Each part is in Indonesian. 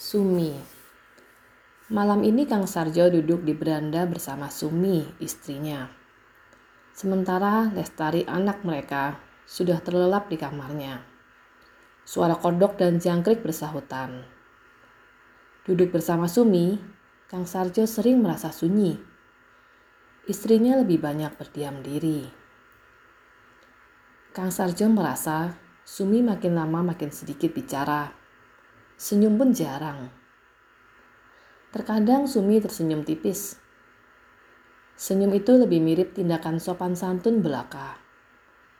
Sumi. Malam ini Kang Sarjo duduk di beranda bersama Sumi, istrinya. Sementara Lestari anak mereka sudah terlelap di kamarnya. Suara kodok dan jangkrik bersahutan. Duduk bersama Sumi, Kang Sarjo sering merasa sunyi. Istrinya lebih banyak berdiam diri. Kang Sarjo merasa Sumi makin lama makin sedikit bicara Senyum pun jarang. Terkadang Sumi tersenyum tipis. Senyum itu lebih mirip tindakan sopan santun belaka,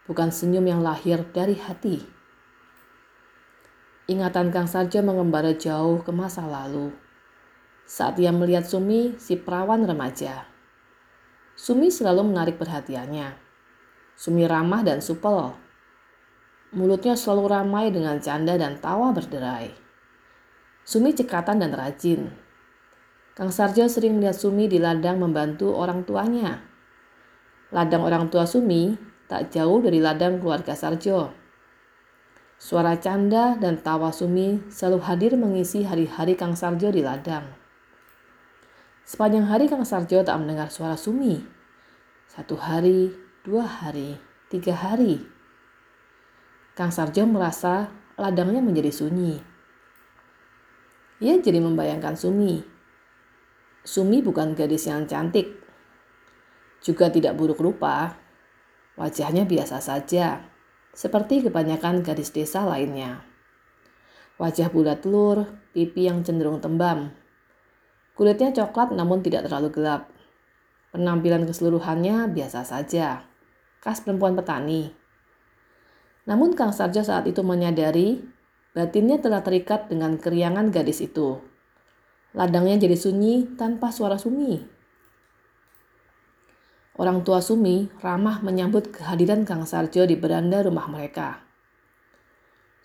bukan senyum yang lahir dari hati. Ingatan Kang Sarjo mengembara jauh ke masa lalu. Saat ia melihat Sumi, si perawan remaja. Sumi selalu menarik perhatiannya. Sumi ramah dan supel. Mulutnya selalu ramai dengan canda dan tawa berderai. Sumi cekatan dan rajin. Kang Sarjo sering melihat Sumi di ladang membantu orang tuanya. Ladang orang tua Sumi tak jauh dari ladang keluarga Sarjo. Suara canda dan tawa Sumi selalu hadir mengisi hari-hari Kang Sarjo di ladang. Sepanjang hari Kang Sarjo tak mendengar suara Sumi. Satu hari, dua hari, tiga hari. Kang Sarjo merasa ladangnya menjadi sunyi. Ia jadi membayangkan Sumi. Sumi bukan gadis yang cantik, juga tidak buruk rupa. Wajahnya biasa saja, seperti kebanyakan gadis desa lainnya. Wajah bulat telur, pipi yang cenderung tembam. Kulitnya coklat namun tidak terlalu gelap. Penampilan keseluruhannya biasa saja, khas perempuan petani. Namun Kang Sarjo saat itu menyadari Batinnya telah terikat dengan keriangan gadis itu. Ladangnya jadi sunyi tanpa suara Sumi. Orang tua Sumi ramah menyambut kehadiran Kang Sarjo di beranda rumah mereka.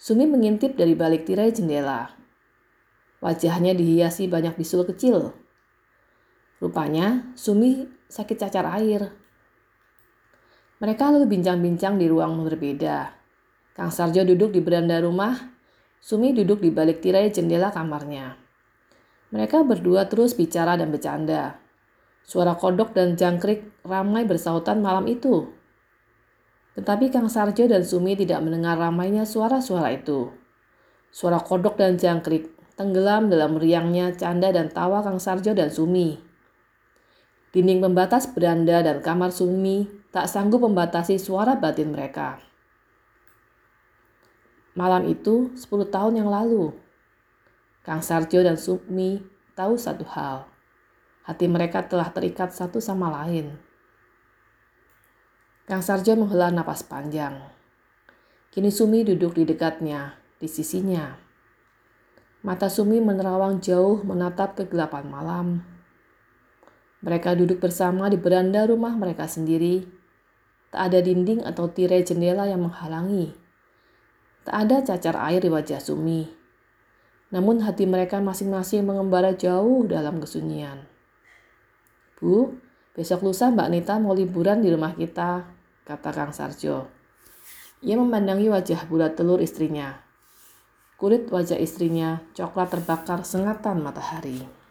Sumi mengintip dari balik tirai jendela. Wajahnya dihiasi banyak bisul kecil. Rupanya Sumi sakit cacar air. Mereka lalu bincang-bincang di ruang berbeda. Kang Sarjo duduk di beranda rumah Sumi duduk di balik tirai jendela kamarnya. Mereka berdua terus bicara dan bercanda. Suara kodok dan jangkrik ramai bersahutan malam itu. Tetapi Kang Sarjo dan Sumi tidak mendengar ramainya suara-suara itu. Suara kodok dan jangkrik tenggelam dalam riangnya canda dan tawa Kang Sarjo dan Sumi. Dinding pembatas beranda dan kamar Sumi tak sanggup membatasi suara batin mereka. Malam itu 10 tahun yang lalu. Kang Sarjo dan Sukmi tahu satu hal. Hati mereka telah terikat satu sama lain. Kang Sarjo menghela napas panjang. Kini Sumi duduk di dekatnya, di sisinya. Mata Sumi menerawang jauh menatap kegelapan malam. Mereka duduk bersama di beranda rumah mereka sendiri. Tak ada dinding atau tirai jendela yang menghalangi. Tak ada cacar air di wajah Sumi. Namun hati mereka masing-masing mengembara jauh dalam kesunyian. Bu, besok lusa Mbak Nita mau liburan di rumah kita, kata Kang Sarjo. Ia memandangi wajah bulat telur istrinya. Kulit wajah istrinya coklat terbakar sengatan matahari.